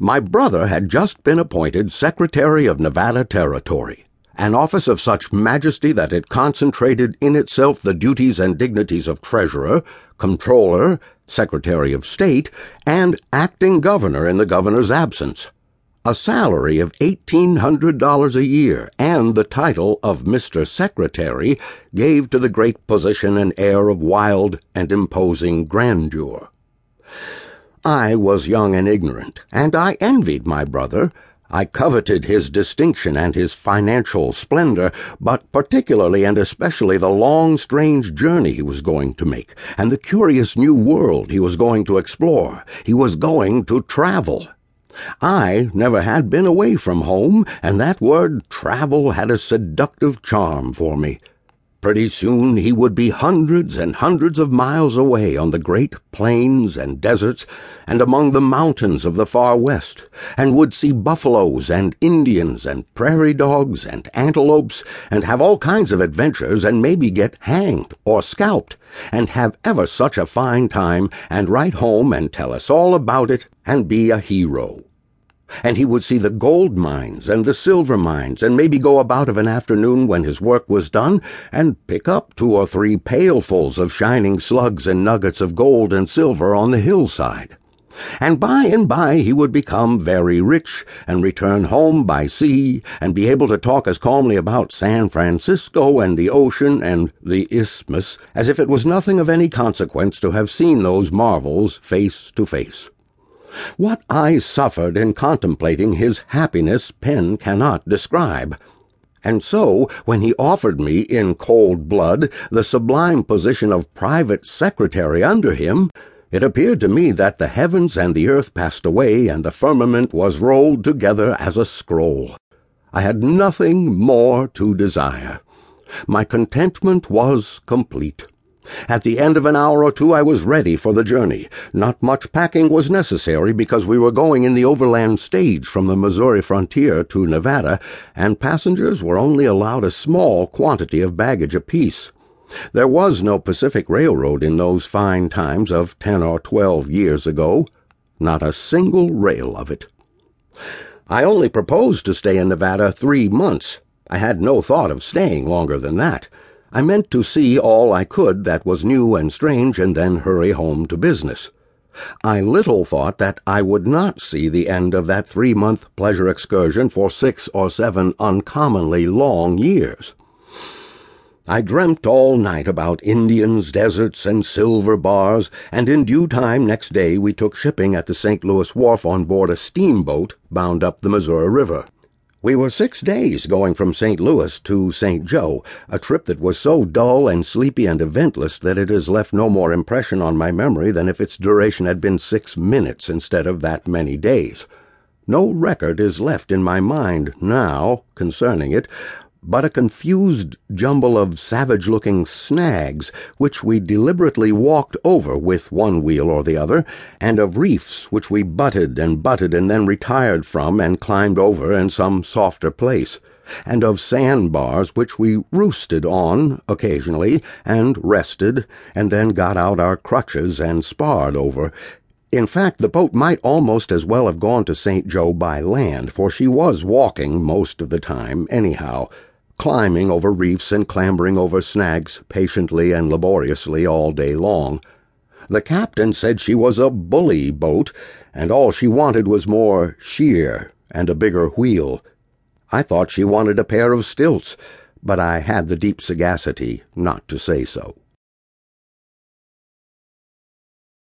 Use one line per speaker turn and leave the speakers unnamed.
My brother had just been appointed Secretary of Nevada Territory, an office of such majesty that it concentrated in itself the duties and dignities of Treasurer, Comptroller, Secretary of State, and acting governor in the governor's absence. A salary of $1,800 a year and the title of Mr. Secretary gave to the great position an air of wild and imposing grandeur. I was young and ignorant, and I envied my brother. I coveted his distinction and his financial splendor, but particularly and especially the long, strange journey he was going to make, and the curious new world he was going to explore. He was going to travel. I never had been away from home, and that word travel had a seductive charm for me. Pretty soon he would be hundreds and hundreds of miles away on the great plains and deserts and among the mountains of the far west, and would see buffaloes and Indians and prairie dogs and antelopes, and have all kinds of adventures, and maybe get hanged or scalped, and have ever such a fine time, and write home and tell us all about it, and be a hero and he would see the gold mines and the silver mines, and maybe go about of an afternoon when his work was done, and pick up two or three pailfuls of shining slugs and nuggets of gold and silver on the hillside. And by and by he would become very rich, and return home by sea, and be able to talk as calmly about San Francisco and the ocean and the isthmus as if it was nothing of any consequence to have seen those marvels face to face. What I suffered in contemplating his happiness pen cannot describe. And so, when he offered me, in cold blood, the sublime position of private secretary under him, it appeared to me that the heavens and the earth passed away, and the firmament was rolled together as a scroll. I had nothing more to desire. My contentment was complete. At the end of an hour or two I was ready for the journey. Not much packing was necessary because we were going in the overland stage from the Missouri frontier to Nevada, and passengers were only allowed a small quantity of baggage apiece. There was no Pacific Railroad in those fine times of ten or twelve years ago. Not a single rail of it. I only proposed to stay in Nevada three months. I had no thought of staying longer than that. I meant to see all I could that was new and strange and then hurry home to business. I little thought that I would not see the end of that three month pleasure excursion for six or seven uncommonly long years. I dreamt all night about Indians, deserts, and silver bars, and in due time next day we took shipping at the St. Louis wharf on board a steamboat bound up the Missouri River. We were six days going from St. Louis to St. Joe, a trip that was so dull and sleepy and eventless that it has left no more impression on my memory than if its duration had been six minutes instead of that many days. No record is left in my mind now concerning it but a confused jumble of savage looking snags, which we deliberately walked over with one wheel or the other, and of reefs which we butted and butted and then retired from and climbed over in some softer place, and of sandbars which we roosted on occasionally and rested, and then got out our crutches and sparred over. In fact, the boat might almost as well have gone to St. Joe by land, for she was walking most of the time, anyhow climbing over reefs and clambering over snags patiently and laboriously all day long. The captain said she was a bully boat, and all she wanted was more sheer and a bigger wheel. I thought she wanted a pair of stilts, but I had the deep sagacity not to say so.